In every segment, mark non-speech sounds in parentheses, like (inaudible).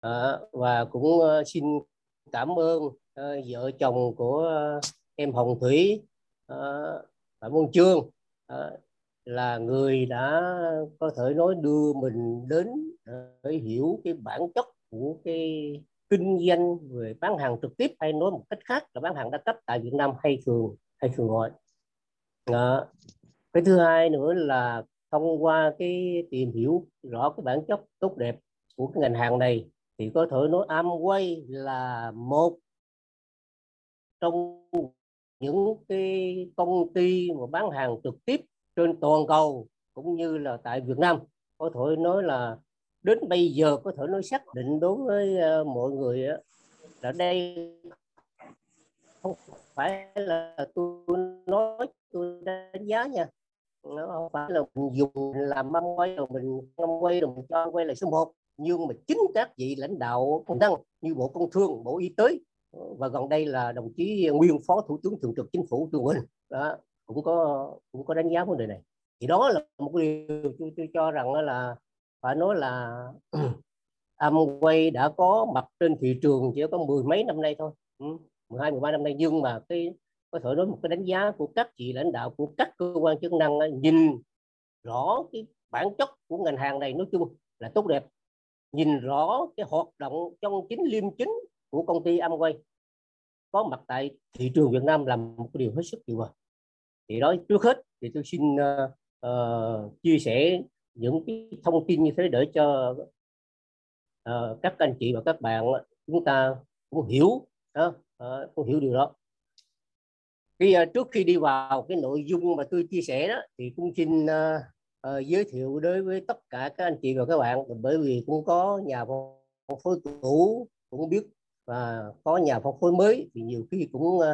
à, và cũng uh, xin cảm ơn uh, vợ chồng của uh, em Hồng Thủy uh, Phạm Văn Trương uh, là người đã có thể nói đưa mình đến để hiểu cái bản chất của cái kinh doanh về bán hàng trực tiếp hay nói một cách khác là bán hàng đa cấp tại Việt Nam hay thường hay thường gọi. À, cái thứ hai nữa là thông qua cái tìm hiểu rõ cái bản chất tốt đẹp của cái ngành hàng này thì có thể nói Amway là một trong những cái công ty mà bán hàng trực tiếp trên toàn cầu cũng như là tại Việt Nam. Có thể nói là đến bây giờ có thể nói xác định đối với uh, mọi người uh, là đây không phải là tôi nói tôi đánh giá nha. Nó không phải là mình dùng làm mâm quay rồi mình mâm quay rồi mình cho quay lại số 1 nhưng mà chính các vị lãnh đạo công năng như bộ công thương bộ y tế và gần đây là đồng chí nguyên phó thủ tướng thường trực chính phủ trương Minh đó cũng có cũng có đánh giá vấn đề này. Thì đó là một điều tôi, tôi cho rằng là phải nói là (clears throat) Amway đã có mặt trên thị trường chỉ có mười mấy năm nay thôi. Ừ, mười hai mười ba năm nay. Nhưng mà cái có thể nói một cái đánh giá của các chị lãnh đạo của các cơ quan chức năng nhìn rõ cái bản chất của ngành hàng này nói chung là tốt đẹp nhìn rõ cái hoạt động trong chính liêm chính của công ty Amway có mặt tại thị trường Việt Nam là một điều hết sức hiệu quả. Thì đó trước hết thì tôi xin uh, uh, chia sẻ những cái thông tin như thế để cho uh, các anh chị và các bạn chúng ta cũng hiểu uh, uh, cũng hiểu điều đó. Khi uh, trước khi đi vào cái nội dung mà tôi chia sẻ đó thì cũng xin uh, uh, giới thiệu đối với tất cả các anh chị và các bạn bởi vì cũng có nhà phân phối cũ cũng biết và có nhà phân phối mới thì nhiều khi cũng uh,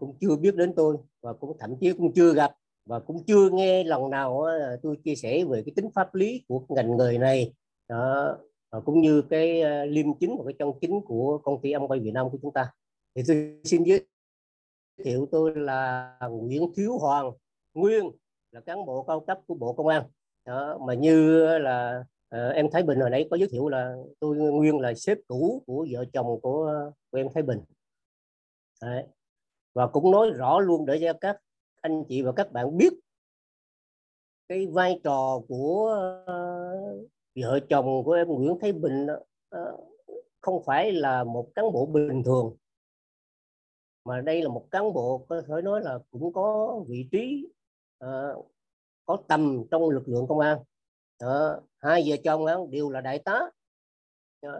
cũng chưa biết đến tôi và cũng thậm chí cũng chưa gặp và cũng chưa nghe lần nào tôi chia sẻ về cái tính pháp lý của ngành nghề này. Đó, cũng như cái liêm chính và cái chân chính của công ty âm quay Việt Nam của chúng ta. Thì tôi xin giới thiệu tôi là Nguyễn Thiếu Hoàng Nguyên là cán bộ cao cấp của Bộ Công an đó, mà như là uh, em Thái Bình hồi nãy có giới thiệu là tôi Nguyên là sếp cũ của vợ chồng của, của em Thái Bình Đấy. và cũng nói rõ luôn để cho các anh chị và các bạn biết cái vai trò của uh, vợ chồng của em Nguyễn Thái Bình uh, không phải là một cán bộ bình thường mà đây là một cán bộ có thể nói là cũng có vị trí uh, có tầm trong lực lượng công an. Uh, hai vợ chồng đó đều là đại tá. Uh,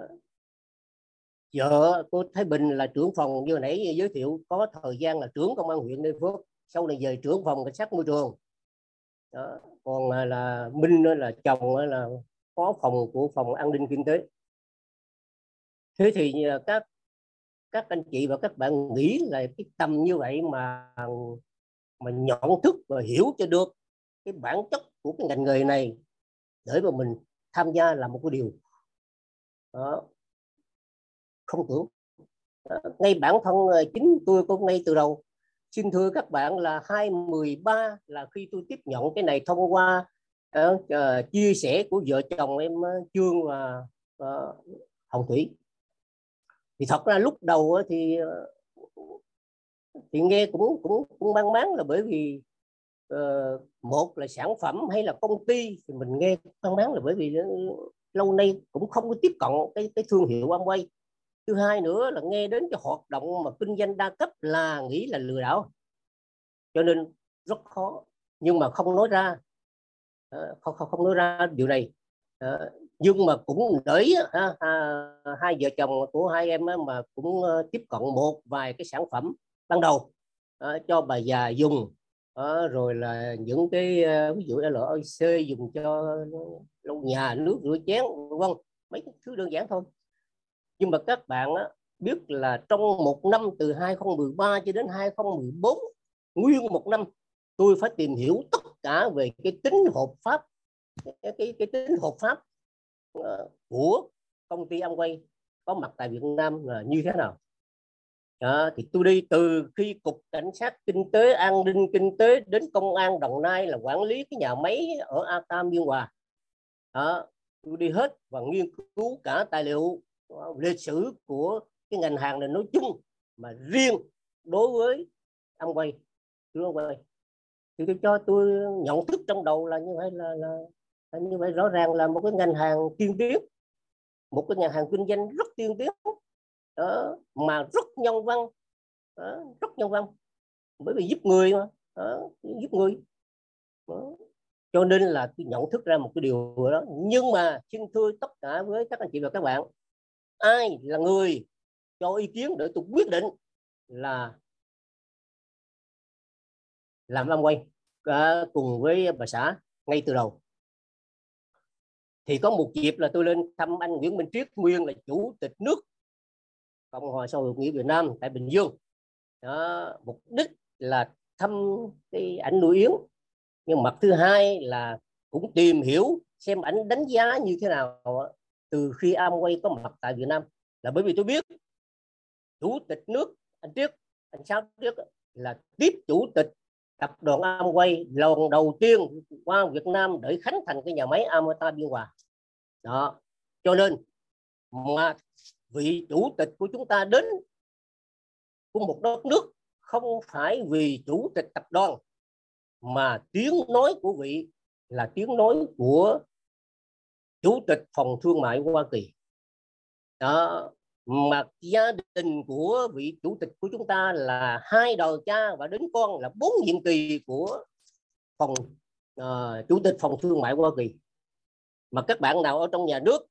vợ cô Thái Bình là trưởng phòng như nãy giới thiệu có thời gian là trưởng công an huyện Ninh Phước sau này về trưởng phòng cảnh sát môi trường. Đó. còn là, là Minh là chồng là phó phòng của phòng an ninh kinh tế. Thế thì các các anh chị và các bạn nghĩ là cái tầm như vậy mà mà nhận thức và hiểu cho được cái bản chất của cái ngành nghề này để mà mình tham gia là một cái điều đó. không tưởng ngay bản thân ờ, chính tôi cũng ngay từ đầu xin thưa các bạn là 2013 là khi tôi tiếp nhận cái này thông qua uh, uh, chia sẻ của vợ chồng em uh, Trương và uh, Hồng Thủy thì thật ra lúc đầu thì thì nghe cũng cũng cũng mang máng là bởi vì uh, một là sản phẩm hay là công ty thì mình nghe mang máng là bởi vì ờ, lâu nay cũng không có tiếp cận cái cái thương hiệu Amway. Thứ hai nữa là nghe đến cái hoạt động mà kinh doanh đa cấp là nghĩ là lừa đảo. Cho nên rất khó. Nhưng mà không nói ra. Ờ, không không không nói ra điều này. Nhưng mà cũng để ha, hai vợ chồng của hai em mà cũng tiếp cận một vài cái sản phẩm ban đầu ờ, cho bà già dùng ờ, rồi là những cái ờ, ví dụ LOC dùng cho lâu nhà nước rửa chén vân mấy cái thứ đơn giản thôi. Nhưng mà các bạn biết là trong một năm từ 2013 cho đến 2014 nguyên một năm tôi phải tìm hiểu tất cả về cái tính hợp pháp cái, cái, cái tính hợp pháp uh, của công ty Amway có mặt tại Việt Nam là như thế nào đó, thì tôi đi từ khi cục cảnh sát kinh tế an ninh kinh tế đến công an đồng nai là quản lý cái nhà máy ở A Tam Biên Hòa. Đó, tôi đi hết và nghiên cứu cả tài liệu ờ, lịch sử của cái ngành hàng này nói chung mà riêng đối với ông quay chú ông quay. Thì tôi cho tôi nhận thức trong đầu là như vậy là, là, là như vậy rõ ràng là một cái ngành hàng tiên tiến một cái nhà hàng kinh doanh rất tiên tiến đó, mà rất nhân văn. Ờ, đó, rất nhân văn. Bởi vì giúp người mà. Đó, giúp người. Đó. cho nên là tôi nhận thức ra một cái điều đó. Nhưng mà xin thưa tất cả với các anh chị và các bạn ai là người cho ý kiến để tôi quyết định là làm âm quay à, cùng với bà xã ngay từ đầu. Thì có một dịp là tôi lên thăm anh Nguyễn Minh Triết nguyên là chủ tịch nước Cộng hòa xã hội chủ nghĩa Việt Nam tại Bình Dương. Đó, mục đích là thăm cái ảnh nuôi yến nhưng mặt thứ hai là cũng tìm hiểu xem ảnh đánh giá như thế nào từ khi Amway có mặt tại Việt Nam. Là bởi vì tôi biết chủ tịch nước anh Triết anh Sáu Triết là tiếp chủ tịch tập đoàn Amway lần đầu tiên qua Việt Nam để khánh thành cái nhà máy Amata Biên Hòa. Đó cho nên mà vị chủ tịch của chúng ta đến của một đất nước không phải vì chủ tịch tập đoàn mà tiếng nói của vị là tiếng nói của chủ tịch phòng thương mại Hoa Kỳ. Đó mà gia đình của vị chủ tịch của chúng ta là hai đời cha và đến con là bốn nhiệm kỳ của phòng uh, chủ tịch phòng thương mại Hoa Kỳ. Mà các bạn nào ở trong nhà nước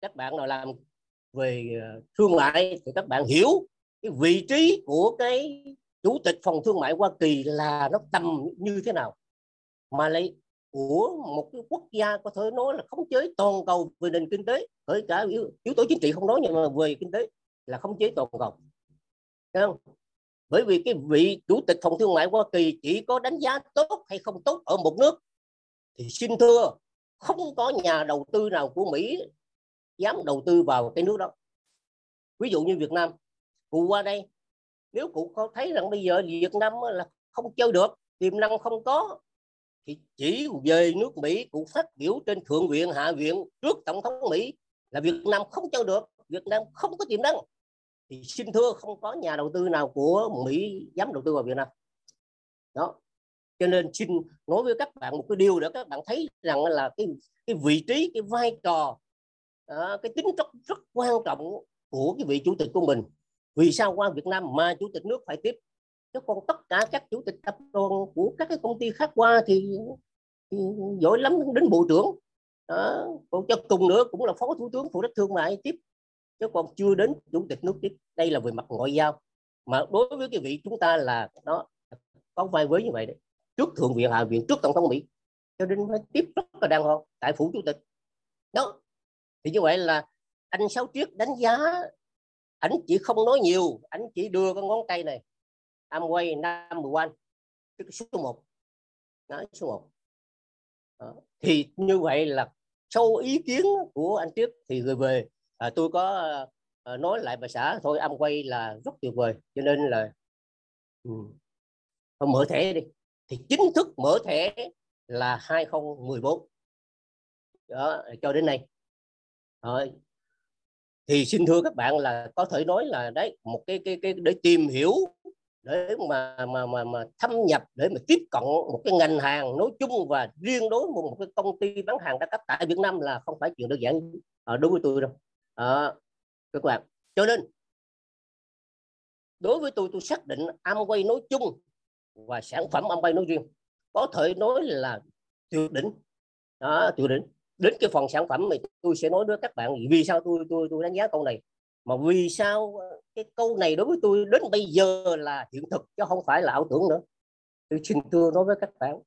các bạn nào làm về ờ, thương mại thì các bạn hiểu cái vị trí của cái chủ tịch phòng thương mại Hoa Kỳ là nó tầm như thế nào mà lại của một cái quốc gia có thể nói là khống chế toàn cầu về nền kinh tế kể cả yếu, yếu tố chính trị không nói nhưng mà về kinh tế là khống chế toàn cầu không? bởi vì cái vị chủ tịch phòng thương mại Hoa Kỳ chỉ có đánh giá tốt hay không tốt ở một nước thì xin thưa không có nhà đầu tư nào của Mỹ dám đầu tư vào cái nước đó. Ví dụ như Việt Nam cụ qua đây, nếu cụ có thấy rằng bây giờ Việt Nam là không chơi được, tiềm năng không có, thì chỉ về nước Mỹ, cụ phát biểu trên thượng viện, hạ viện, trước tổng thống Mỹ là Việt Nam không chơi được, Việt Nam không có tiềm năng. Thì xin thưa không có nhà đầu tư nào của Mỹ dám đầu tư vào Việt Nam. Đó. Cho nên xin nói với các bạn một cái điều để các bạn thấy rằng là cái cái vị trí, cái vai trò à, cái tính chất rất quan trọng của cái vị chủ tịch của mình. Vì sao qua Việt Nam mà chủ tịch nước phải tiếp? Chứ còn tất cả các chủ tịch tập đoàn của các cái công ty khác qua thì, thì giỏi lắm đến bộ trưởng. Đó. còn cho cùng nữa cũng là phó thủ tướng phụ trách thương mại tiếp. Chứ còn chưa đến chủ tịch nước tiếp. Đây là về mặt ngoại giao. Mà đối với cái vị chúng ta là nó có vai với như vậy đấy. Trước thượng viện hạ viện trước tổng thống mỹ. Cho nên phải tiếp rất là đàng hoàng tại phủ chủ tịch. Đó thì như vậy là anh sáu triết đánh giá ảnh chỉ không nói nhiều ảnh chỉ đưa cái ngón tay này Amway number one tức số một. Đó, số một. Đó. thì như vậy là sau ý kiến của anh Triết thì người về à, tôi có à, nói lại bà xã thôi Amway là rất tuyệt vời cho nên là ừ, mở thẻ đi. Thì chính thức mở thẻ là 2014 đó, cho đến nay thôi thì xin thưa các bạn là có thể nói là đấy một cái cái cái để tìm hiểu để mà mà mà mà thâm nhập để mà tiếp cận một cái ngành hàng nói chung và riêng đối với một cái công ty bán hàng đa cấp tại Việt Nam là không phải chuyện đơn giản à, đối với tôi đâu. À, các bạn. Cho nên đối với tôi tôi xác định Amway nói chung và sản phẩm Amway nói riêng có thể nói là tuyệt đỉnh. Đó tuyệt đỉnh đến cái phần sản phẩm thì tôi sẽ nói với các bạn vì sao tôi tôi tôi đánh giá câu này. Mà vì sao ờ, cái câu này đối với tôi đến bây giờ là hiện thực chứ không phải là ảo tưởng nữa. Tôi xin thưa nói với các bạn.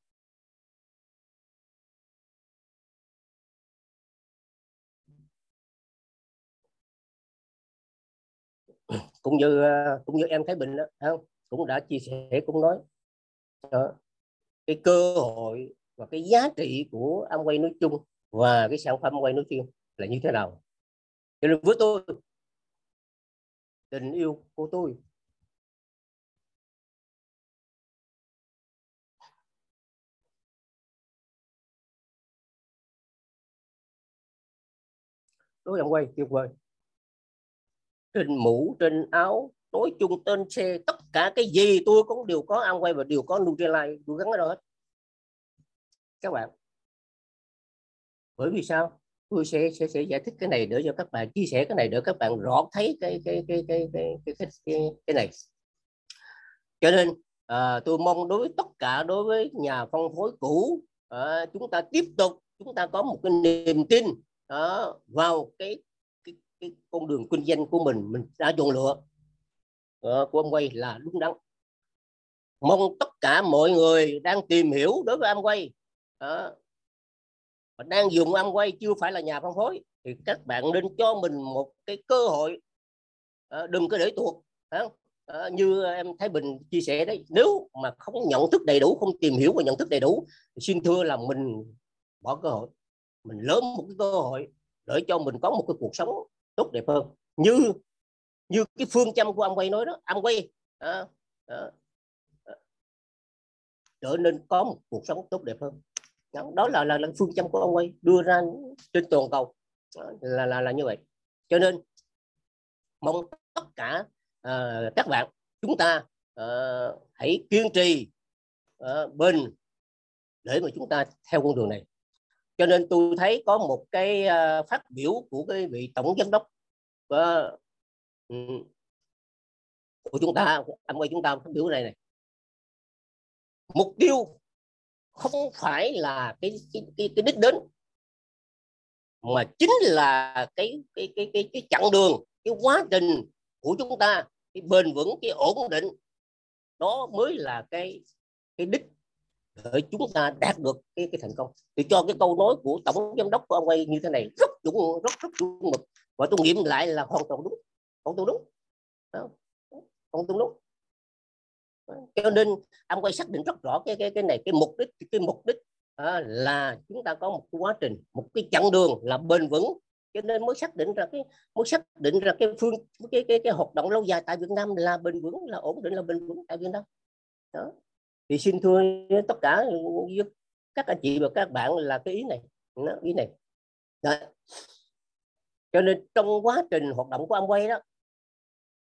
Cũng như ờ, cũng như em Thái Bình đó không? Cũng đã chia sẻ, cũng nói. Đó. cái cơ hội và cái giá trị của Amway nói chung và cái sản phẩm quay nói riêng là như thế nào? Cho nên với tôi, tình yêu của tôi đối với quay tuyệt vời. Trên mũ, trên áo, nói chung, tên xe, tất cả cái gì tôi cũng đều có ăn quay và đều có Nutrilite tôi gắn ở đó hết. Các bạn bởi vì sao? Tôi sẽ sẽ sẽ giải thích cái này để cho các bạn chia sẻ cái này để các bạn rõ thấy cái cái cái cái cái cái cái, cái, cái này. Cho nên à, tôi mong đối với tất cả đối với nhà phân phối cũ à, chúng ta tiếp tục chúng ta có một cái niềm tin à, vào cái, cái cái con đường kinh doanh của mình mình đã chọn lựa. À, của ông quay là đúng đắn. Mong tất cả mọi người đang tìm hiểu đối với Amway à, đang dùng Amway chưa phải là nhà phân phối. Thì các bạn nên cho mình một cái cơ hội ờ, đừng có để tuột ờ, như em Thái Bình chia sẻ đấy nếu mà không nhận thức đầy đủ không tìm hiểu và nhận thức đầy đủ xin thưa là mình bỏ cơ hội. Mình lớn một cái cơ hội để cho mình có một cái cuộc sống tốt đẹp hơn. Như như cái phương châm của ông quay nói đó ông quay à, à, trở nên có một cuộc sống tốt đẹp hơn đó là là, là phương châm của ông ấy đưa ra trên toàn cầu. Là là là như vậy. Cho nên mong tất cả uh, các bạn chúng ta uh, hãy kiên trì ờ, uh, bên để mà chúng ta theo con đường này. Cho nên tôi thấy có một cái uh, phát biểu của cái vị tổng giám đốc uh, của chúng ta anh quay chúng ta phát biểu này này. Mục tiêu không phải là cái cái cái, cái đích đến mà chính là cái cái cái cái cái chặng đường cái quá trình của chúng ta cái bền vững cái ổn định. Đó mới là cái cái đích để chúng ta đạt được cái cái thành công. Thì cho cái câu nói của tổng giám đốc của ông quay như thế này rất chuẩn rất rất chuẩn mực. Và tôi nghiệm lại là hoàn toàn đúng. Hoàn toàn đúng. Hoàn toàn đúng cho nên ông quay xác định rất rõ cái cái cái này cái mục đích cái mục đích à, là chúng ta có một quá trình một cái chặng đường là bền vững. Cho nên mới xác định ra cái mới xác định ra cái phương cái cái cái hoạt động lâu dài tại Việt Nam là bền vững là ổn định là bền vững tại Việt Nam. Đó. Thì xin thưa tất cả các anh chị và các bạn là cái ý này đó, ý này. Đó. cho nên trong quá trình hoạt động của anh quay đó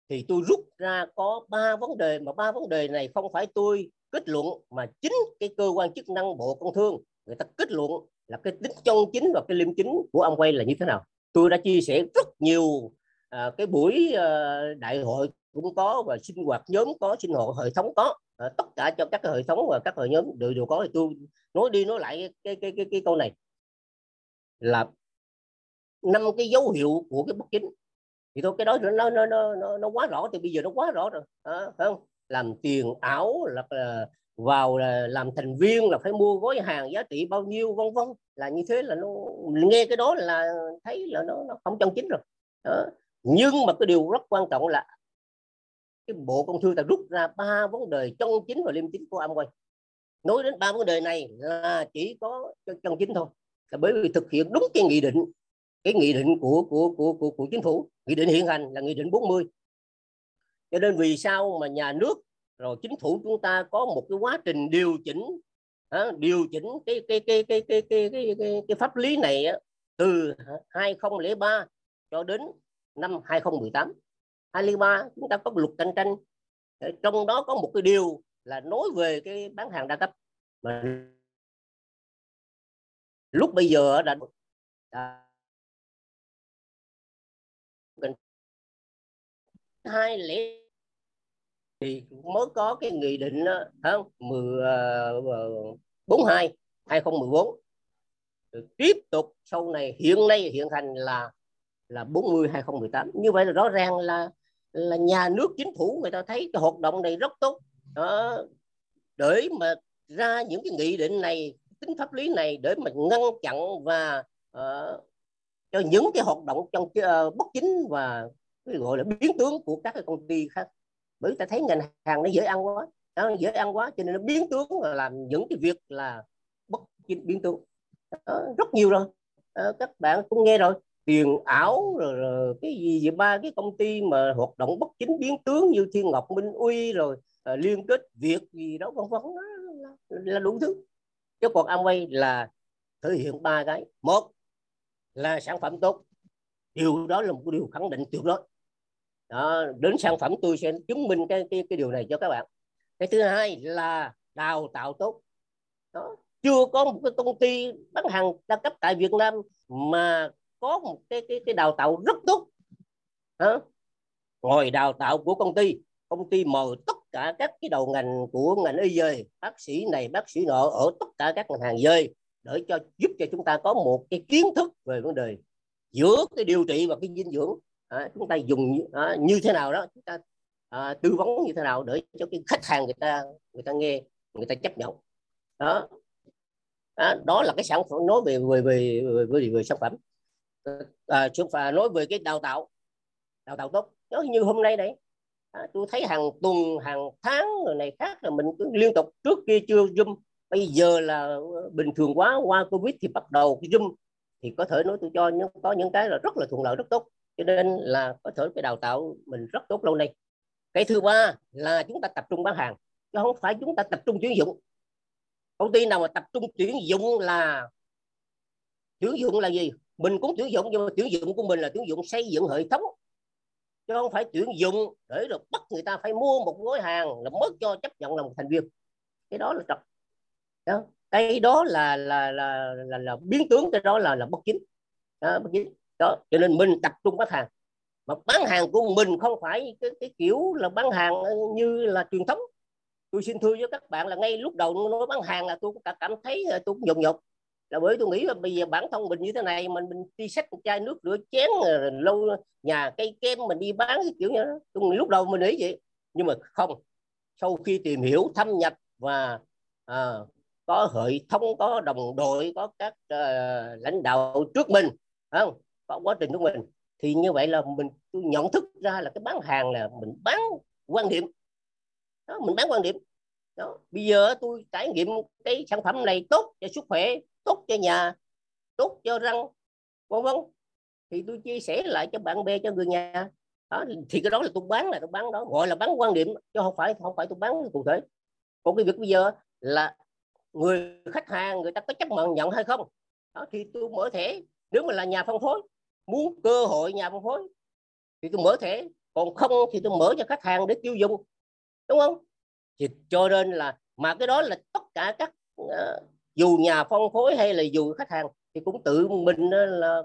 thì tôi rút ra có ba vấn đề mà ba vấn đề này không phải tôi kết luận mà chính cái cơ quan chức năng bộ công thương người ta kết luận là cái tính chân chính và cái liêm chính của ông quay là như thế nào. Tôi đã chia sẻ rất nhiều à, cái buổi à, đại hội cũng có và sinh hoạt nhóm có sinh hoạt hệ thống có. À, tất cả cho các cái hệ thống và các hội nhóm đều đều có. Thì tôi nói đi nói lại cái cái cái, cái câu này là năm cái dấu hiệu của cái bất chính thì thôi cái đó nó nó nó nó, nó quá rõ thì bây giờ nó quá rõ rồi. À, không? Làm tiền ảo là, là vào là làm thành viên là phải mua gói hàng giá trị bao nhiêu vân vân. Là như thế là nó nghe cái đó là thấy là nó, nó không chân chính rồi. Đó. nhưng mà cái điều rất quan trọng là cái bộ công thương ta rút ra ba vấn đề chân chính và liêm chính của Amway nói đến ba vấn đề này là chỉ có chân chính thôi. Là bởi vì thực hiện đúng cái nghị định cái nghị định của của của của, của chính phủ nghị định hiện hành là nghị định 40 cho nên vì sao mà nhà nước rồi chính phủ chúng ta có một cái quá trình điều chỉnh điều chỉnh cái cái cái cái cái cái cái, cái, cái pháp lý này từ 2003 cho đến năm 2018 2003 chúng ta có luật cạnh tranh. Trong đó có một cái điều là nói về cái bán hàng đa cấp. Mà lúc bây giờ đã hai lẽ thì mới có cái nghị định ờ, ờ, ờ, không 10 42 2014 rồi tiếp tục sau này hiện nay hiện hành là là 40 2018 như vậy là rõ ràng là là nhà nước chính phủ người ta thấy cái hoạt động này rất tốt. Đó, để mà ra những cái nghị định này tính pháp lý này để mà ngăn chặn và uh, cho những cái hoạt động trong uh, bất chính và gọi là biến tướng của các cái công ty khác. Bởi ta thấy ngành hàng nó dễ ăn quá. Nó dễ ăn quá cho nên nó biến tướng và làm những cái việc là bất chính biến tướng. Đó, rất nhiều rồi. Đó, các bạn cũng nghe rồi. Tiền ảo rồi, rồi cái gì vậy ba cái công ty mà hoạt động bất chính biến tướng như Thiên Ngọc Minh Uy rồi à, liên kết việc gì đó vân vân là đủ thứ. Chứ còn Amway là thể hiện ba cái. Một là sản phẩm tốt. Điều đó là một điều khẳng định tuyệt đối đó, đến sản phẩm tôi sẽ chứng minh cái, cái cái điều này cho các bạn. Cái thứ hai là đào tạo tốt. Đó chưa có một cái công ty bán hàng đa cấp tại Việt Nam mà có một cái cái, cái đào tạo rất tốt. Đó. ngoài đào tạo của công ty công ty mời tất cả các cái đầu ngành của ngành y về bác sĩ này bác sĩ nọ ở tất cả các ngành hàng về để cho giúp cho chúng ta có một cái kiến thức về vấn đề giữa cái điều trị và cái dinh dưỡng à, chúng ta dùng à, như thế nào đó chúng ta à, tư vấn như thế nào để cho cái khách hàng người ta người ta nghe người ta chấp nhận. Đó. À, đó là cái sản phẩm nói về về về về, về, về sản phẩm. À, ta nói về cái đào tạo đào tạo tốt. Giống như hôm nay này à, tôi thấy hàng tuần hàng tháng rồi này khác là mình cứ liên tục trước kia chưa zoom bây giờ là ờ, bình thường quá qua covid thì bắt đầu zoom thì có thể nói tôi cho những có những cái là rất là thuận lợi rất tốt cho nên là có thể cái đào tạo mình rất tốt lâu nay. Cái thứ ba là chúng ta tập trung bán hàng chứ không phải chúng ta tập trung tuyển dụng. Công ty nào mà tập trung tuyển dụng là tuyển dụng là gì? Mình cũng tuyển dụng nhưng mà tuyển dụng của mình là tuyển dụng xây dựng hệ thống. Chứ không phải tuyển dụng để được bắt người ta phải mua một gói hàng là mới cho chấp nhận là một thành viên. Cái đó là trật. Đó. cái đó là là là là, là biến tướng cái đó là là bất chính. Đó, bất chính đó cho nên mình tập trung bán hàng mà bán hàng của mình không phải cái, cái kiểu là bán hàng ờ, như là truyền thống. Tôi xin thưa với các bạn là ngay lúc đầu nói bán hàng là tôi cũng cảm thấy ờ, tôi cũng nhục nhục là bởi tôi nghĩ là bây giờ bản thân mình như thế này mình mình đi xách một chai nước rửa chén ờ, lâu nhà cây kem mình đi bán cái kiểu như đó. Tôi lúc đầu mình nghĩ vậy. Nhưng mà không. Sau khi tìm hiểu thâm nhập và à, có hệ thống có đồng đội có các uh, lãnh đạo trước mình không? Vào quá trình của mình. Thì như vậy là mình nhận thức ra là cái bán hàng là mình bán quan điểm. Đó, mình bán quan điểm. Đó bây giờ tôi trải nghiệm cái sản phẩm này tốt cho sức khỏe tốt cho nhà tốt cho răng vân vân. Thì tôi chia sẻ lại cho bạn bè cho người nhà. Đó, thì cái đó là tôi bán là tôi bán đó gọi là bán quan điểm chứ không phải không phải tôi bán cụ thể. Còn cái việc bây giờ là người khách hàng người ta có chấp nhận nhận hay không? Đó, thì tôi mở thẻ. Nếu mà là nhà phân phối muốn cơ hội nhà phân phối thì tôi mở thẻ. Còn không thì tôi mở cho khách hàng để tiêu dùng đúng không? Thì cho nên là mà cái đó là tất cả các uh, dù nhà phân phối hay là dù khách hàng thì cũng tự mình ờ, là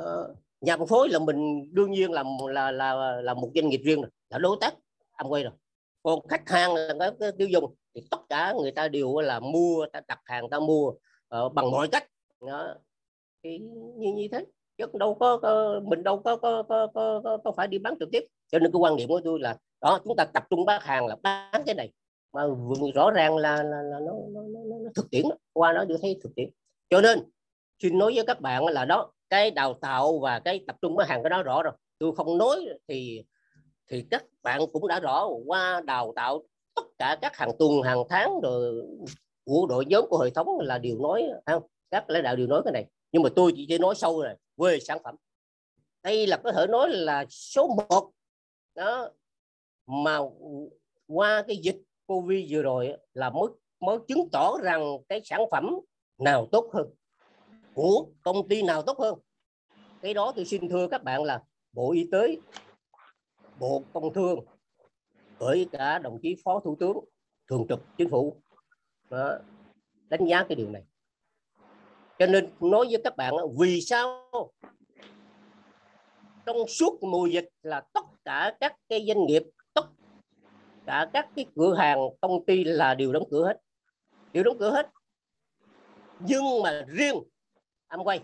uh, nhà phân phối là mình đương nhiên là là là là một doanh nghiệp riêng rồi là đối tác am quay rồi còn khách hàng là cái, cái tiêu dùng thì tất cả người ta đều là mua ta đặt hàng ta mua uh, bằng mọi cách. Đó. thì như như thế chứ đâu có, có mình đâu có có, có có có có phải đi bán trực tiếp. Cho nên cái quan điểm của tôi là đó chúng ta tập trung bán hàng là bán cái này. Mà rõ ràng là, là, là nó, nó, nó, nó thực tiễn qua nó được thấy thực tiễn. Cho nên xin nói với các bạn là đó cái đào tạo và cái tập trung bán hàng cái đó rõ rồi. Tôi không nói thì thì các bạn cũng đã rõ qua đào tạo tất cả các hàng tuần hàng tháng rồi của đội nhóm của hệ thống là đều nói không các lãnh đạo đều nói cái này. Nhưng mà tôi chỉ nói sâu rồi về sản phẩm. Đây là có thể nói là số 1 đó. Mà qua cái dịch covid vừa rồi là mới mới chứng tỏ rằng cái sản phẩm nào tốt hơn của công ty nào tốt hơn. Cái đó tôi xin thưa các bạn là bộ y tế bộ công thương với cả đồng chí phó thủ tướng thường trực chính phủ đó, đánh giá cái điều này cho nên nói với các bạn vì sao? Trong suốt mùa dịch là tất cả các cái doanh nghiệp tất cả các cái cửa hàng công ty là đều đóng cửa hết đều đóng cửa hết. Nhưng mà riêng âm quay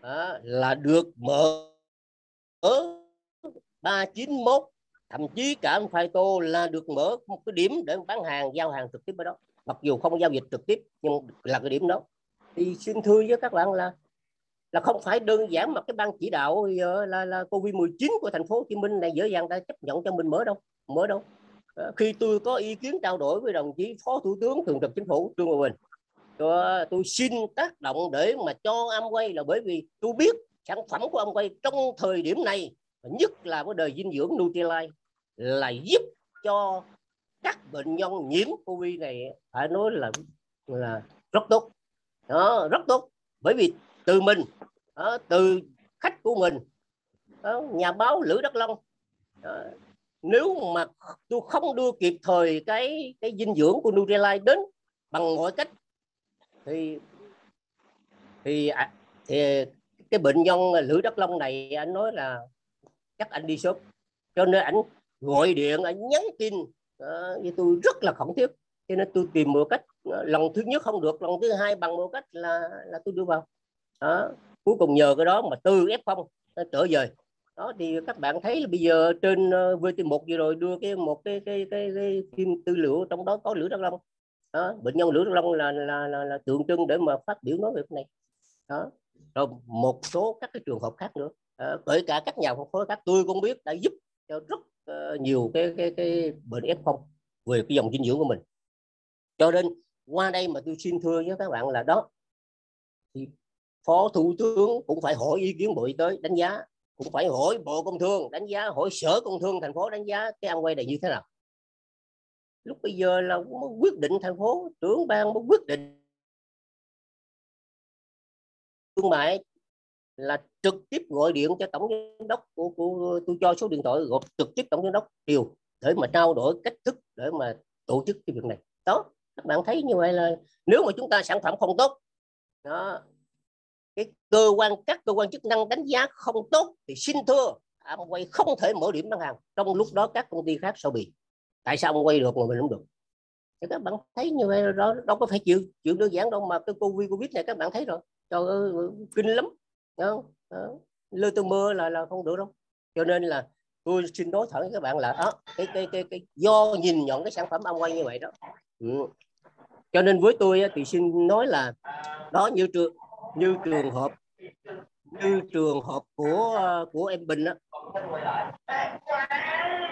à, là được mở ở 391 thậm chí cả ông Phaito là được mở một cái điểm để bán hàng giao hàng trực tiếp ở đó. Mặc dù không giao dịch trực tiếp nhưng là cái điểm đó thì xin thưa với các bạn là là không phải đơn giản mà cái ban chỉ đạo ờ, là, là covid 19 của thành phố hồ chí minh này dễ dàng ta chấp nhận cho mình mở đâu mở đâu. Ờ, khi tôi có ý kiến trao đổi với đồng chí phó thủ tướng thường trực chính phủ trương hòa bình tôi, tôi xin tác động để mà cho Amway là bởi vì tôi biết sản phẩm của Amway trong thời điểm này nhất là vấn đề dinh dưỡng Nutrilite là giúp cho các bệnh nhân nhiễm covid này phải nói là là rất tốt đó rất tốt. Bởi vì từ mình đó, từ khách của mình đó, nhà báo lữ đắc long đó, nếu mà tôi không đưa kịp thời cái cái dinh dưỡng của Nutrilite đến bằng mọi cách thì thì à, thì cái bệnh nhân lưỡi đất long này anh nói là chắc anh đi sớm. Cho nên anh gọi điện anh nhắn tin uh, với tôi rất là khẩn thiết. Cho nên tôi tìm một cách Ờ, lần thứ nhất không được lần thứ hai bằng một cách là là tôi đưa vào. Đó. cuối cùng nhờ cái đó mà từ f không trở về. Đó thì các bạn thấy là bây giờ trên ờ, VT1 vừa rồi đưa cái một cái cái cái, cái phim tư liệu trong đó có lửa đất long. Đó bệnh nhân lửa đất long là là, là là tượng trưng để mà phát biểu nói về cái này. Đó rồi một số các cái trường hợp khác nữa. À, kể cả các nhà phân phối khác tôi cũng biết đã giúp cho rất uh, nhiều cái cái cái bệnh f về cái dòng dinh dưỡng của mình. Cho nên qua đây mà tôi xin thưa với các bạn là đó. Thì phó thủ tướng cũng phải hỏi ý kiến bộ y tế đánh giá cũng phải hỏi bộ công thương đánh giá hỏi sở công thương thành phố đánh giá cái ăn quay này như thế nào. Lúc bây giờ là quyết định thành phố trưởng ban mới quyết định. Thương mại là trực tiếp gọi điện cho tổng giám đốc của, của tôi cho số điện thoại gọi trực tiếp tổng giám đốc điều để mà trao đổi cách thức để mà tổ chức cái việc này. Đó các bạn thấy như vậy là nếu mà chúng ta sản phẩm không tốt đó cái cơ quan các cơ quan chức năng đánh giá không tốt thì xin thưa ông quay không thể mở điểm bán hàng trong lúc đó các công ty khác sao bị. Tại sao ông quay được mà mình không được? Thì các bạn thấy như vậy đó đâu có phải chịu chịu đơn giản đâu mà cái covid covid này các bạn thấy rồi. Trời ơi kinh lắm đó, đó. lơ tôi mơ là là không được đâu. Cho nên là tôi xin nói thẳng với các bạn là đó, cái, cái cái cái do nhìn nhận cái sản phẩm ông quay như vậy đó ừ. cho nên với tôi thì xin nói là đó như trường như trường hợp như trường hợp của của em Bình á.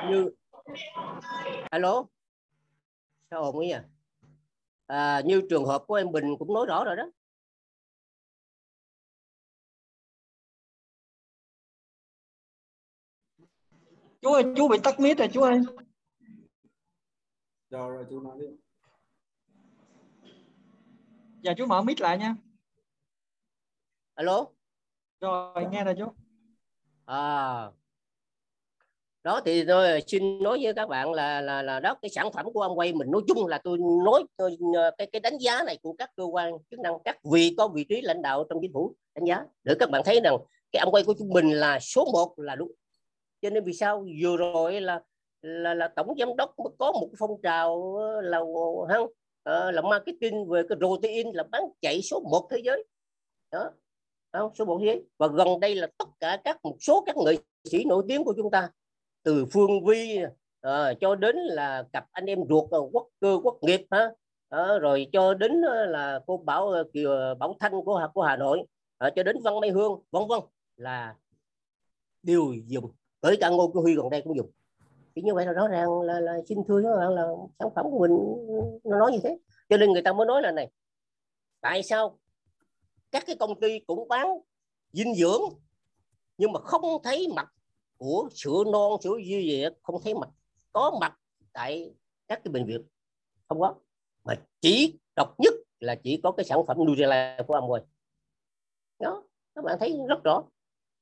Như alo? Sao ồn ấy à? à như trường hợp của em Bình cũng nói rõ rồi đó. Chú ơi chú bị tắt mic rồi chú ơi. Rồi rồi chú nói đi giờ chú mở mic lại nha. Alo? Rồi nghe rồi chú. À. Đó thì tôi xin nói với các bạn là là là đó cái sản phẩm của ông quay mình nói chung là tôi nói tôi, cái cái đánh giá này của các cơ quan chức năng các vị có vị trí lãnh đạo trong chính phủ đánh giá để các bạn thấy rằng cái ông quay của chúng mình là số 1 là đúng. Cho nên vì sao vừa rồi là là, là tổng giám đốc có một phong trào là à, là marketing về cái protein là bán chạy số 1 thế giới. Đó không? số 1 thế giới. Và gần đây là tất cả các một số các nghệ sĩ nổi tiếng của chúng ta từ phương vi à, cho đến là cặp anh em ruột ờ, quốc cơ quốc nghiệp ha. À, rồi cho đến là cô bảo kiều bảo thanh của của hà nội. À, cho đến văn mai hương vân vân là đều dùng. Tới cả ngô cái huy gần đây cũng dùng thì như vậy là rõ ràng là, là xin thưa các bạn là sản phẩm của mình nó nói như thế. Cho nên người ta mới nói là này tại sao các cái công ty cũng bán dinh dưỡng nhưng mà không thấy mặt của sữa non sữa gì gì không thấy mặt có mặt tại các cái bệnh viện? Không có. Mà chỉ độc nhất là chỉ có cái sản phẩm Nutella của Amway đó các bạn thấy rất rõ.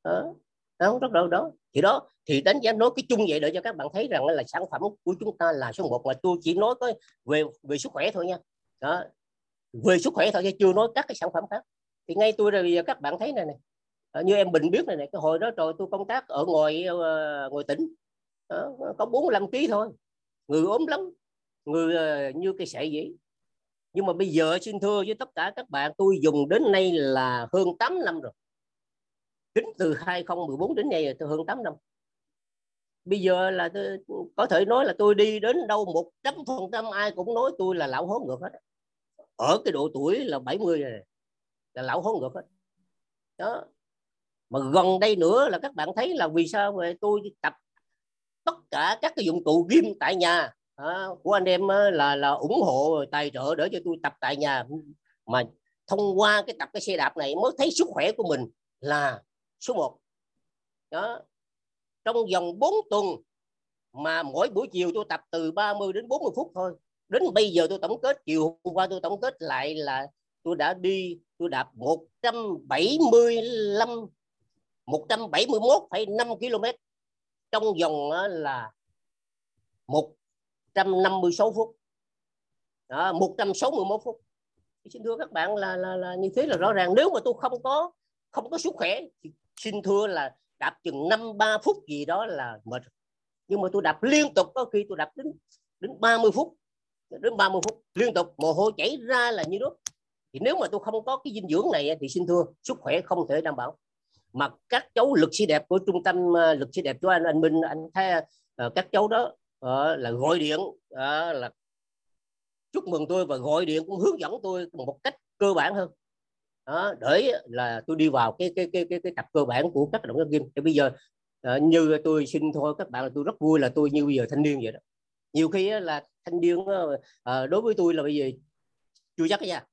Đó, đó rất rõ đó thì đó thì đánh giá nói cái chung vậy để cho các bạn thấy rằng là sản phẩm của chúng ta là số một mà tôi chỉ nói có về về sức khỏe thôi nha. Đó về sức khỏe thôi chứ chưa nói các cái sản phẩm khác. Thì ngay tôi rồi giờ các bạn thấy này này ờ, như em bình biết này này cái hồi đó rồi tôi công tác ở ngoài ờ, ngoài tỉnh. Đó, có 45 kg thôi. Người ốm lắm người ờ, như cái sợi vậy. Nhưng mà bây giờ xin thưa với tất cả các bạn tôi dùng đến nay là hơn 8 năm rồi tính từ 2014 đến nay tôi hơn 8 năm. Bây giờ là tôi, có thể nói là tôi đi đến đâu một trăm phần trăm ai cũng nói tôi là lão hố ngược hết. Ở cái độ tuổi là 70 này là lão hố ngược hết. Đó. Mà gần đây nữa là các bạn thấy là vì sao mà tôi tập tất cả các cái dụng cụ gym tại nhà. À, của anh em là là ủng hộ tài trợ để cho tôi tập tại nhà. Mà thông qua cái tập cái xe đạp này mới thấy sức khỏe của mình là số 1 đó. Trong vòng 4 tuần mà mỗi buổi chiều tôi tập từ 30 đến 40 phút thôi đến bây giờ tôi tổng kết chiều hôm qua tôi tổng kết lại là tôi đã đi tôi đạp 175 171,5 km trong vòng là 156 phút. Đó, 161 phút. Xin thưa các bạn là, là, là như thế là rõ ràng. Nếu mà tôi không có không có sức khỏe thì xin thưa là đạp chừng năm, ba phút gì đó là mệt. Nhưng mà tôi đạp liên tục có khi tôi đạp đến đến 30 phút, đến 30 phút liên tục, mồ hôi chảy ra là như nước. Thì nếu mà tôi không có cái dinh dưỡng này thì xin thưa, sức khỏe không thể đảm bảo. Mà các cháu lực sĩ đẹp của trung tâm à, lực sĩ đẹp của anh anh Minh, anh thấy à, các cháu đó à, là gọi điện là chúc mừng tôi và gọi điện cũng hướng dẫn tôi một cách cơ bản hơn đó, để là tôi đi vào cái cái cái cái, cái tập cơ bản của các động tác kim thì bây giờ uh, như tôi xin thôi các bạn là tôi rất vui là tôi như bây giờ thanh niên vậy đó. Nhiều khi là thanh niên uh, đối với tôi là bây giờ chưa chắc nha.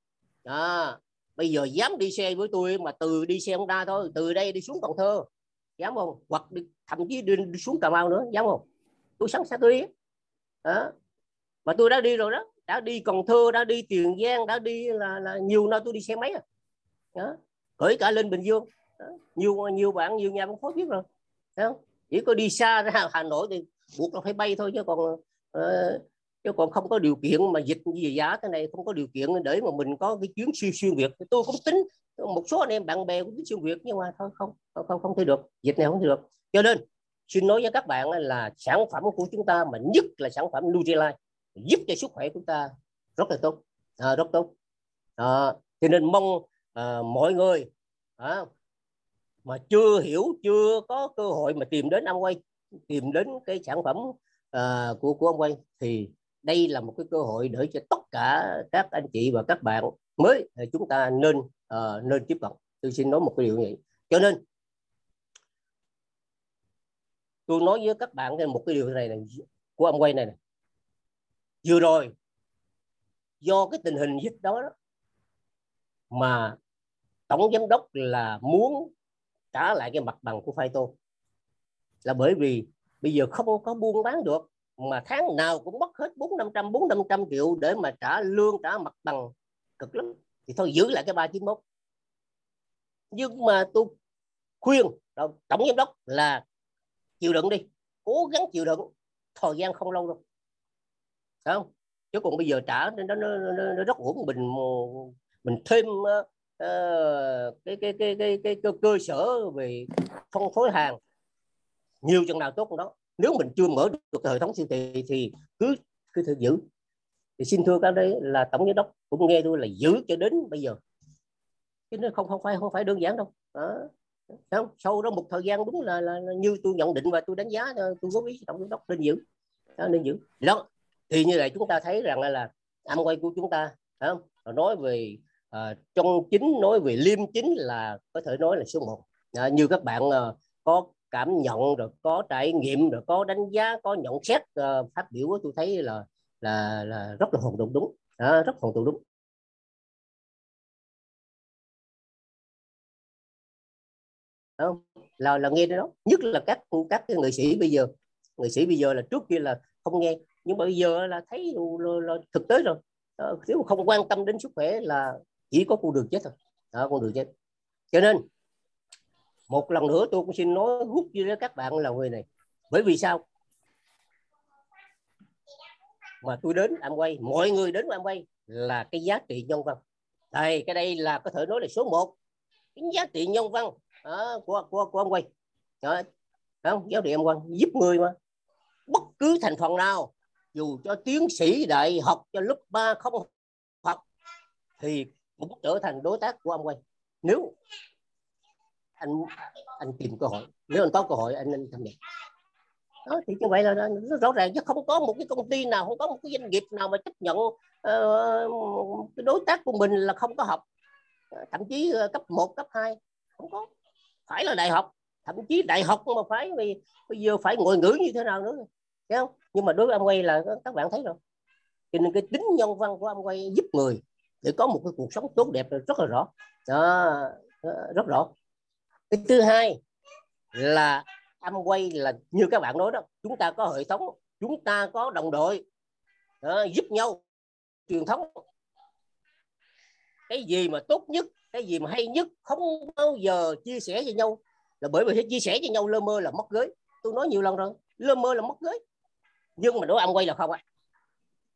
Đó. bây giờ dám đi xe với tôi mà từ đi xe Honda thôi từ đây đi xuống Cần Thơ dám không? Hoặc đi, thậm chí đi, đi xuống Cà Mau nữa dám không? Tôi sẵn sàng tôi đi đó. mà tôi đã đi rồi đó đã đi Cần Thơ đã đi Tiền Giang đã đi là, là nhiều nơi tôi đi xe máy à đó. gửi cả lên Bình Dương. Đó. nhiều nhiều bạn nhiều nhà cũng khó biết rồi. Thấy không? chỉ có đi xa ra (laughs) Hà Nội thì buộc là phải bay thôi chứ còn uh, chứ còn không có điều kiện mà dịch gì giá thế này không có điều kiện để mà mình có cái chuyến xuyên xuyên việt. Tôi cũng tính. Một số anh em bạn bè cũng tính xuyên việt nhưng mà thôi không không không, không thể được. Dịch này không thể được. Cho nên xin nói với các bạn là sản phẩm của chúng ta mà nhất là sản phẩm Nutrilite giúp cho sức khỏe của chúng ta rất là tốt. À, rất tốt. À, cho nên mong à, mọi người à, mà chưa hiểu chưa có cơ hội mà tìm đến ông quay tìm đến cái sản phẩm à, của của ông quay thì đây là một cái cơ hội để cho tất cả các anh chị và các bạn mới à, chúng ta nên uh, nên tiếp cận. Tôi xin nói một cái điều như vậy. Cho nên tôi nói với các bạn một cái điều này, này của ông quay này, này. Vừa rồi do cái tình hình dịch đó, đó mà tổng giám đốc là muốn trả lại cái mặt bằng của phai tô là bởi vì bây giờ không có buôn bán được mà tháng nào cũng mất hết bốn năm trăm bốn năm trăm triệu để mà trả lương trả mặt bằng cực lắm. Thì thôi giữ lại cái ba chín mốt. Nhưng mà tôi khuyên tổng giám đốc là chịu đựng đi cố gắng chịu đựng thời gian không lâu đâu. Đấy không? Chứ còn bây giờ trả nó nó, nó, nó rất uổng mình mình thêm uh, cái, cái, cái, cái, cái, cái cơ sở về phân phối hàng nhiều chừng nào tốt đó. Nếu mình chưa mở được hệ thống siêu thị thì cứ cứ thử giữ. Thì xin thưa các đây là tổng giám đốc cũng nghe tôi là giữ cho đến bây giờ. Chứ nó không không phải không phải đơn giản đâu. Đó. không sau đó một thời gian đúng là, là, là như tôi nhận định và tôi đánh giá ờ, tôi góp ý tổng giám đốc nên giữ. Đó, nên giữ. Đó thì như vậy chúng ta thấy rằng là, là âm quay của chúng ta không? nói về Ờ, à, trong chính nói về liêm chính là có thể nói là số 1 à, ờ, như các bạn à, có cảm nhận rồi có trải nghiệm rồi có đánh giá có nhận xét à, phát biểu của tôi thấy là là là rất là hoàn toàn đúng. À, rất hoàn toàn đúng. Không? Là là nghe đó. Nhất là các các cái người sĩ bây giờ. Người sĩ bây giờ là trước kia là không nghe. Nhưng mà bây giờ là thấy là, là thực tế rồi. À, nếu không quan tâm đến sức khỏe là chỉ có con đường chết thôi. Đó, con đường chết. Cho nên một lần nữa tôi cũng xin nói hút với các bạn là người này. Bởi vì sao? Mà tôi đến em quay mọi người đến em quay là cái giá trị nhân văn. Đây cái đây là có thể nói là số 1 cái giá trị nhân văn đó, của của của ông quay đó, không? Giá trị em quay giúp người mà. Bất cứ thành phần nào dù cho tiến sĩ đại học cho lớp 3 không học thì cũng trở thành đối tác của ông quay. Nếu anh anh tìm cơ hội nếu anh có cơ hội anh nên tham gia. Đó thì như vậy là nó rõ ràng chứ không có một cái công ty nào không có một cái doanh nghiệp nào mà chấp nhận uh, cái đối tác của mình là không có học. Ờ, thậm chí ờ, cấp 1, cấp 2 không có. Phải là đại học thậm chí đại học mà phải vì bây giờ phải ngồi ngữ như thế nào nữa. Thấy không? Nhưng mà đối với ông quay là các bạn thấy rồi. Cho nên cái tính nhân văn của ông quay giúp người để có một cái cuộc sống tốt đẹp rất là rõ. Đó, rất rõ. Cái thứ hai là âm quay là như các bạn nói đó chúng ta có hệ thống chúng ta có đồng đội đó, giúp nhau truyền thống. Cái gì mà tốt nhất cái gì mà hay nhất không bao giờ chia sẻ với nhau. Là bởi vì chia sẻ với nhau lơ mơ là mất giới. Tôi nói nhiều lần rồi lơ mơ là mất giới. nhưng mà đối âm quay là không ạ.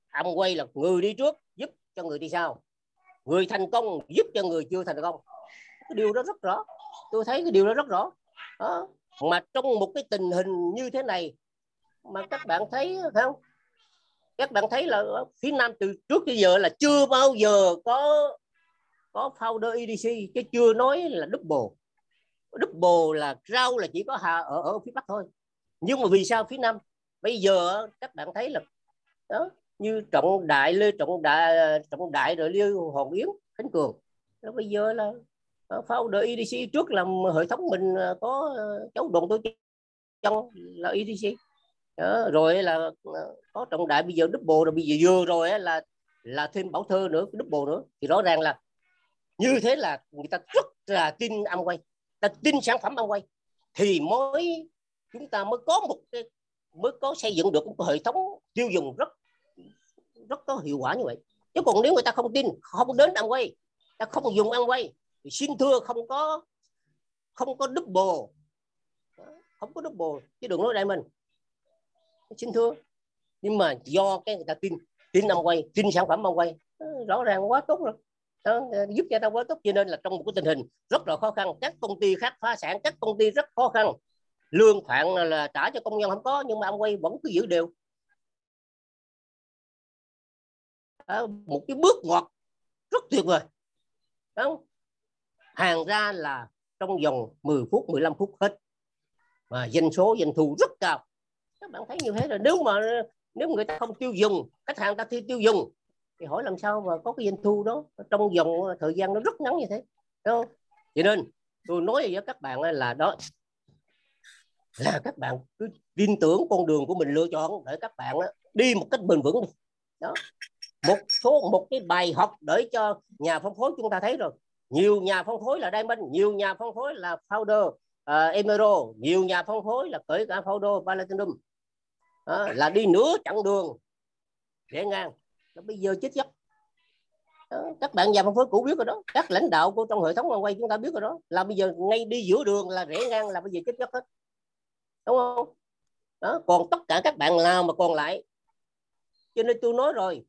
À. ông quay là người đi trước giúp cho người đi sau người thành công giúp cho người chưa thành công. Cái điều đó rất rõ. Tôi thấy cái điều đó rất rõ. Đó. mà trong một cái tình hình như thế này, mà các bạn thấy không? Các bạn thấy là phía nam từ trước tới giờ là chưa bao giờ có có founder EDC chứ chưa nói là double. Double là rau là chỉ có hà ở ở phía bắc thôi. Nhưng mà vì sao phía nam? Bây giờ các bạn thấy là, đó như trọng đại lê trọng đại ờ, trọng đại rồi lê hoàng yến khánh cường. Đó bây giờ là ờ, founder EDC trước làm hệ thống mình ờ, có cháu đồn tôi trong là EDC đó, rồi là có trọng đại bây giờ double rồi bây giờ vừa rồi là là thêm bảo thơ nữa double nữa. Thì rõ ràng là như thế là người ta rất là tin âm quay ta tin sản phẩm âm quay thì mới chúng ta mới có một cái mới có xây dựng được một hệ thống tiêu dùng rất rất có hiệu quả như vậy. Chứ còn nếu người ta không tin không đến ăn quay ta không dùng ăn quay thì xin thưa không có không có double. Không có double chứ đừng nói đại mình xin thưa. Nhưng mà do cái người ta tin tin ăn quay tin sản phẩm ăn quay ờ, rõ ràng quá tốt rồi. Đó, ờ, giúp cho ta quá tốt. Cho nên là trong một cái tình hình rất là khó khăn các công ty khác phá sản các công ty rất khó khăn. Lương khoản là trả cho công nhân không có nhưng mà ông quay vẫn cứ giữ đều. Một cái bước ngoặt rất tuyệt vời. Đó. hàng ra là trong vòng 10 phút 15 phút hết. Mà doanh số, doanh thu rất cao. Các bạn thấy như thế rồi. Nếu mà, nếu người ta không tiêu dùng, khách hàng ta tiêu dùng, thì hỏi làm sao mà có cái doanh thu đó trong vòng ờ, thời gian nó rất ngắn như thế. Đúng không? Cho nên, tôi nói với các bạn là đó, là các bạn cứ tin tưởng con đường của mình lựa chọn để các bạn đi một cách bền vững đi. Đó một số một cái bài học để cho nhà phân phối chúng ta thấy rồi. Nhiều nhà phân phối là Diamond nhiều nhà phân phối là Founder uh, Emerald nhiều nhà phân phối là kể cả Founder Platinum. Đó, là đi nửa chặng đường rẽ ngang. Nó bây giờ chết giấc. Các bạn nhà phân phối cũ biết rồi đó. Các lãnh đạo của trong hệ thống quan quay chúng ta biết rồi đó. Là bây giờ ngay đi giữa đường là rẽ ngang là bây giờ chết giấc hết. Đúng không? Đó còn tất cả các bạn nào mà còn lại. Cho nên tôi nói rồi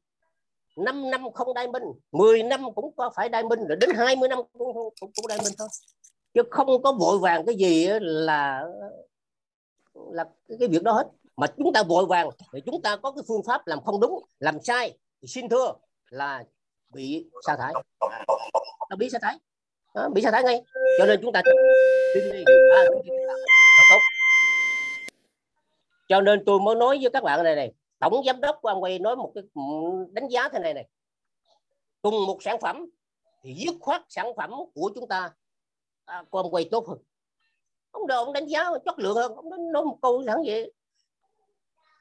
5 năm không đai minh 10 năm cũng có phải đai minh rồi đến 20 năm cũng cũng, cũng đai minh thôi. Chứ không có vội vàng cái gì là là cái việc đó hết. Mà chúng ta vội vàng thì chúng ta có cái phương pháp làm không đúng làm sai thì xin thưa là bị sa thải. Ta bị sa thải. Đó, bị sa thải ngay. Cho nên chúng ta đi. À, tốt. Cho nên tôi mới nói với các bạn này này tổng giám đốc của ông nói một cái ừ, đánh giá thế này này. Cùng một sản phẩm thì dứt khoát sản phẩm của chúng ta à, của ông tốt hơn. Ông đâu ông đánh giá chất lượng hơn ông nói một câu thẳng vậy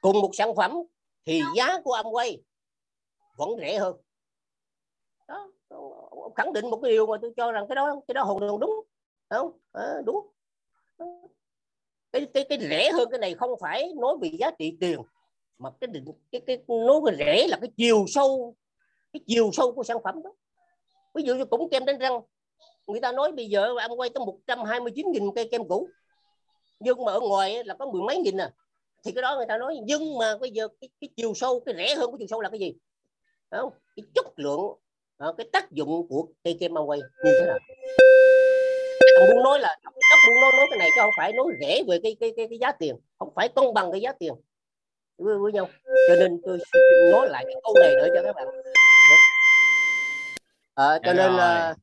cùng một sản phẩm thì giá của ông vẫn rẻ hơn. Đó ông khẳng định một cái điều mà tôi cho rằng cái đó cái đó hoàn toàn đúng. Không? À, đúng. Cái, cái cái rẻ hơn cái này không phải nói về giá trị tiền mà cái định cái cái nói rẻ là cái chiều sâu cái chiều sâu của sản phẩm đó. Ví dụ như cũng kem đánh răng người ta nói bây giờ ông quay tới 129 nghìn cây kem cũ. Nhưng mà ở ngoài là có mười mấy nghìn à. Thì cái đó người ta nói nhưng mà bây giờ cái, cái chiều sâu cái rẻ hơn của chiều sâu là cái gì? Không? cái chất lượng à, cái tác dụng của cây kem quay như thế nào? Ông muốn nói là ông muốn nói, nói cái này chứ không phải nói rẻ về cái cái cái, cái giá tiền không phải công bằng cái giá tiền với, với nhau. Cho nên tôi nói lại cái câu này để cho các bạn. À, cho nên uh,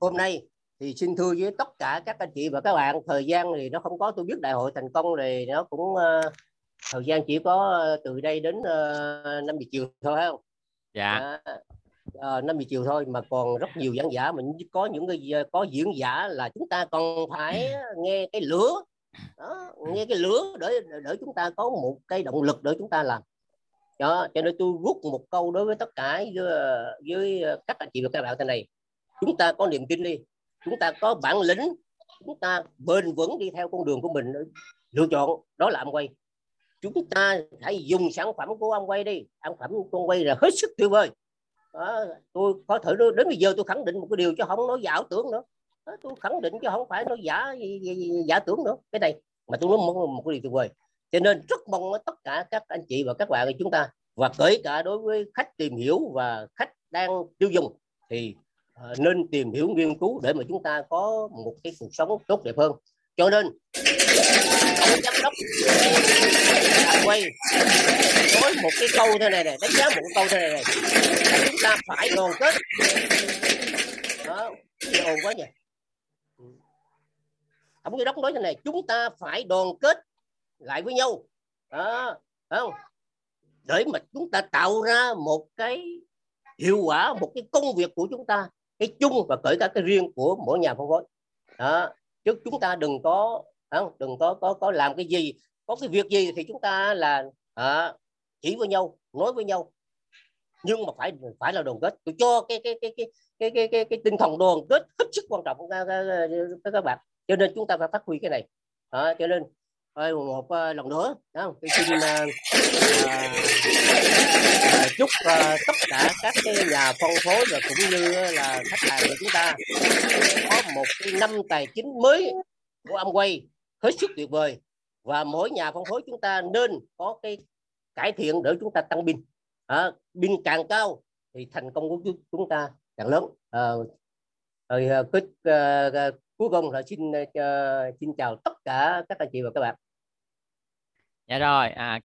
hôm nay thì xin thưa với tất cả các anh chị và các bạn thời gian thì nó không có tôi biết đại hội thành công thì nó cũng uh, thời gian chỉ có từ đây đến uh, 5 giờ chiều thôi không? Dạ. À, 5 giờ chiều thôi mà còn rất nhiều giảng giả. Mình có những cái có diễn giả là chúng ta còn phải nghe cái lửa đó, nghe cái lửa để để chúng ta có một cái động lực để chúng ta làm. Đó, cho nên tôi rút một câu đối với tất cả với, với các anh chị và các bạn thế này. Chúng ta có niềm tin đi chúng ta có bản lĩnh chúng ta bền vững đi theo con đường của mình. Lựa chọn đó là ông quay. Chúng ta hãy dùng sản phẩm của ông quay đi. Sản phẩm của ông quay là hết sức tuyệt vời. Đó, tôi có thể đến bây giờ tôi khẳng định một cái điều chứ không nói giả tưởng nữa tôi khẳng định chứ không phải nói giả giả tưởng nữa. Cái này mà tôi nói một, một cái điều tuyệt vời. Cho nên rất mong tất cả các anh chị và các bạn của chúng ta và kể cả đối với khách tìm hiểu và khách đang tiêu dùng thì ờ, nên tìm hiểu nghiên cứu để mà chúng ta có một cái cuộc sống tốt đẹp hơn. Cho nên ông giám đốc quay nói một cái câu thế này này đánh giá một câu thế này này chúng ta phải đoàn kết. Đó cái ồn quá nhỉ ông giám đốc nói thế này chúng ta phải đoàn kết lại với nhau. À, không? Để mà chúng ta tạo ra một cái hiệu quả một cái công việc của chúng ta cái chung và cởi cả cái riêng của mỗi nhà phân phối. Đó chứ chúng ta đừng có không? Đừng có có có làm cái gì có cái việc gì thì chúng ta là à, chỉ với nhau nói với nhau. Nhưng mà phải phải là đoàn kết. Tôi cho cái cái cái cái cái cái cái, cái tinh thần đoàn kết hết sức quan trọng các, các, các bạn. Cho nên chúng ta phải phát huy cái này. Đó, cho nên một uh, lần nữa đó tôi xin uh, uh, chúc uh, tất cả các cái nhà phân phối và cũng như là khách hàng của chúng ta có một cái năm tài chính mới của âm quay hết sức tuyệt vời. Và mỗi nhà phân phối chúng ta nên có cái cải thiện để chúng ta tăng pin. À, pin càng cao thì thành công của chúng ta càng lớn. À, rồi ờ, cuối, uh, ờ, cuối cùng là xin uh, xin chào tất cả các anh chị và các bạn. Dạ rồi à,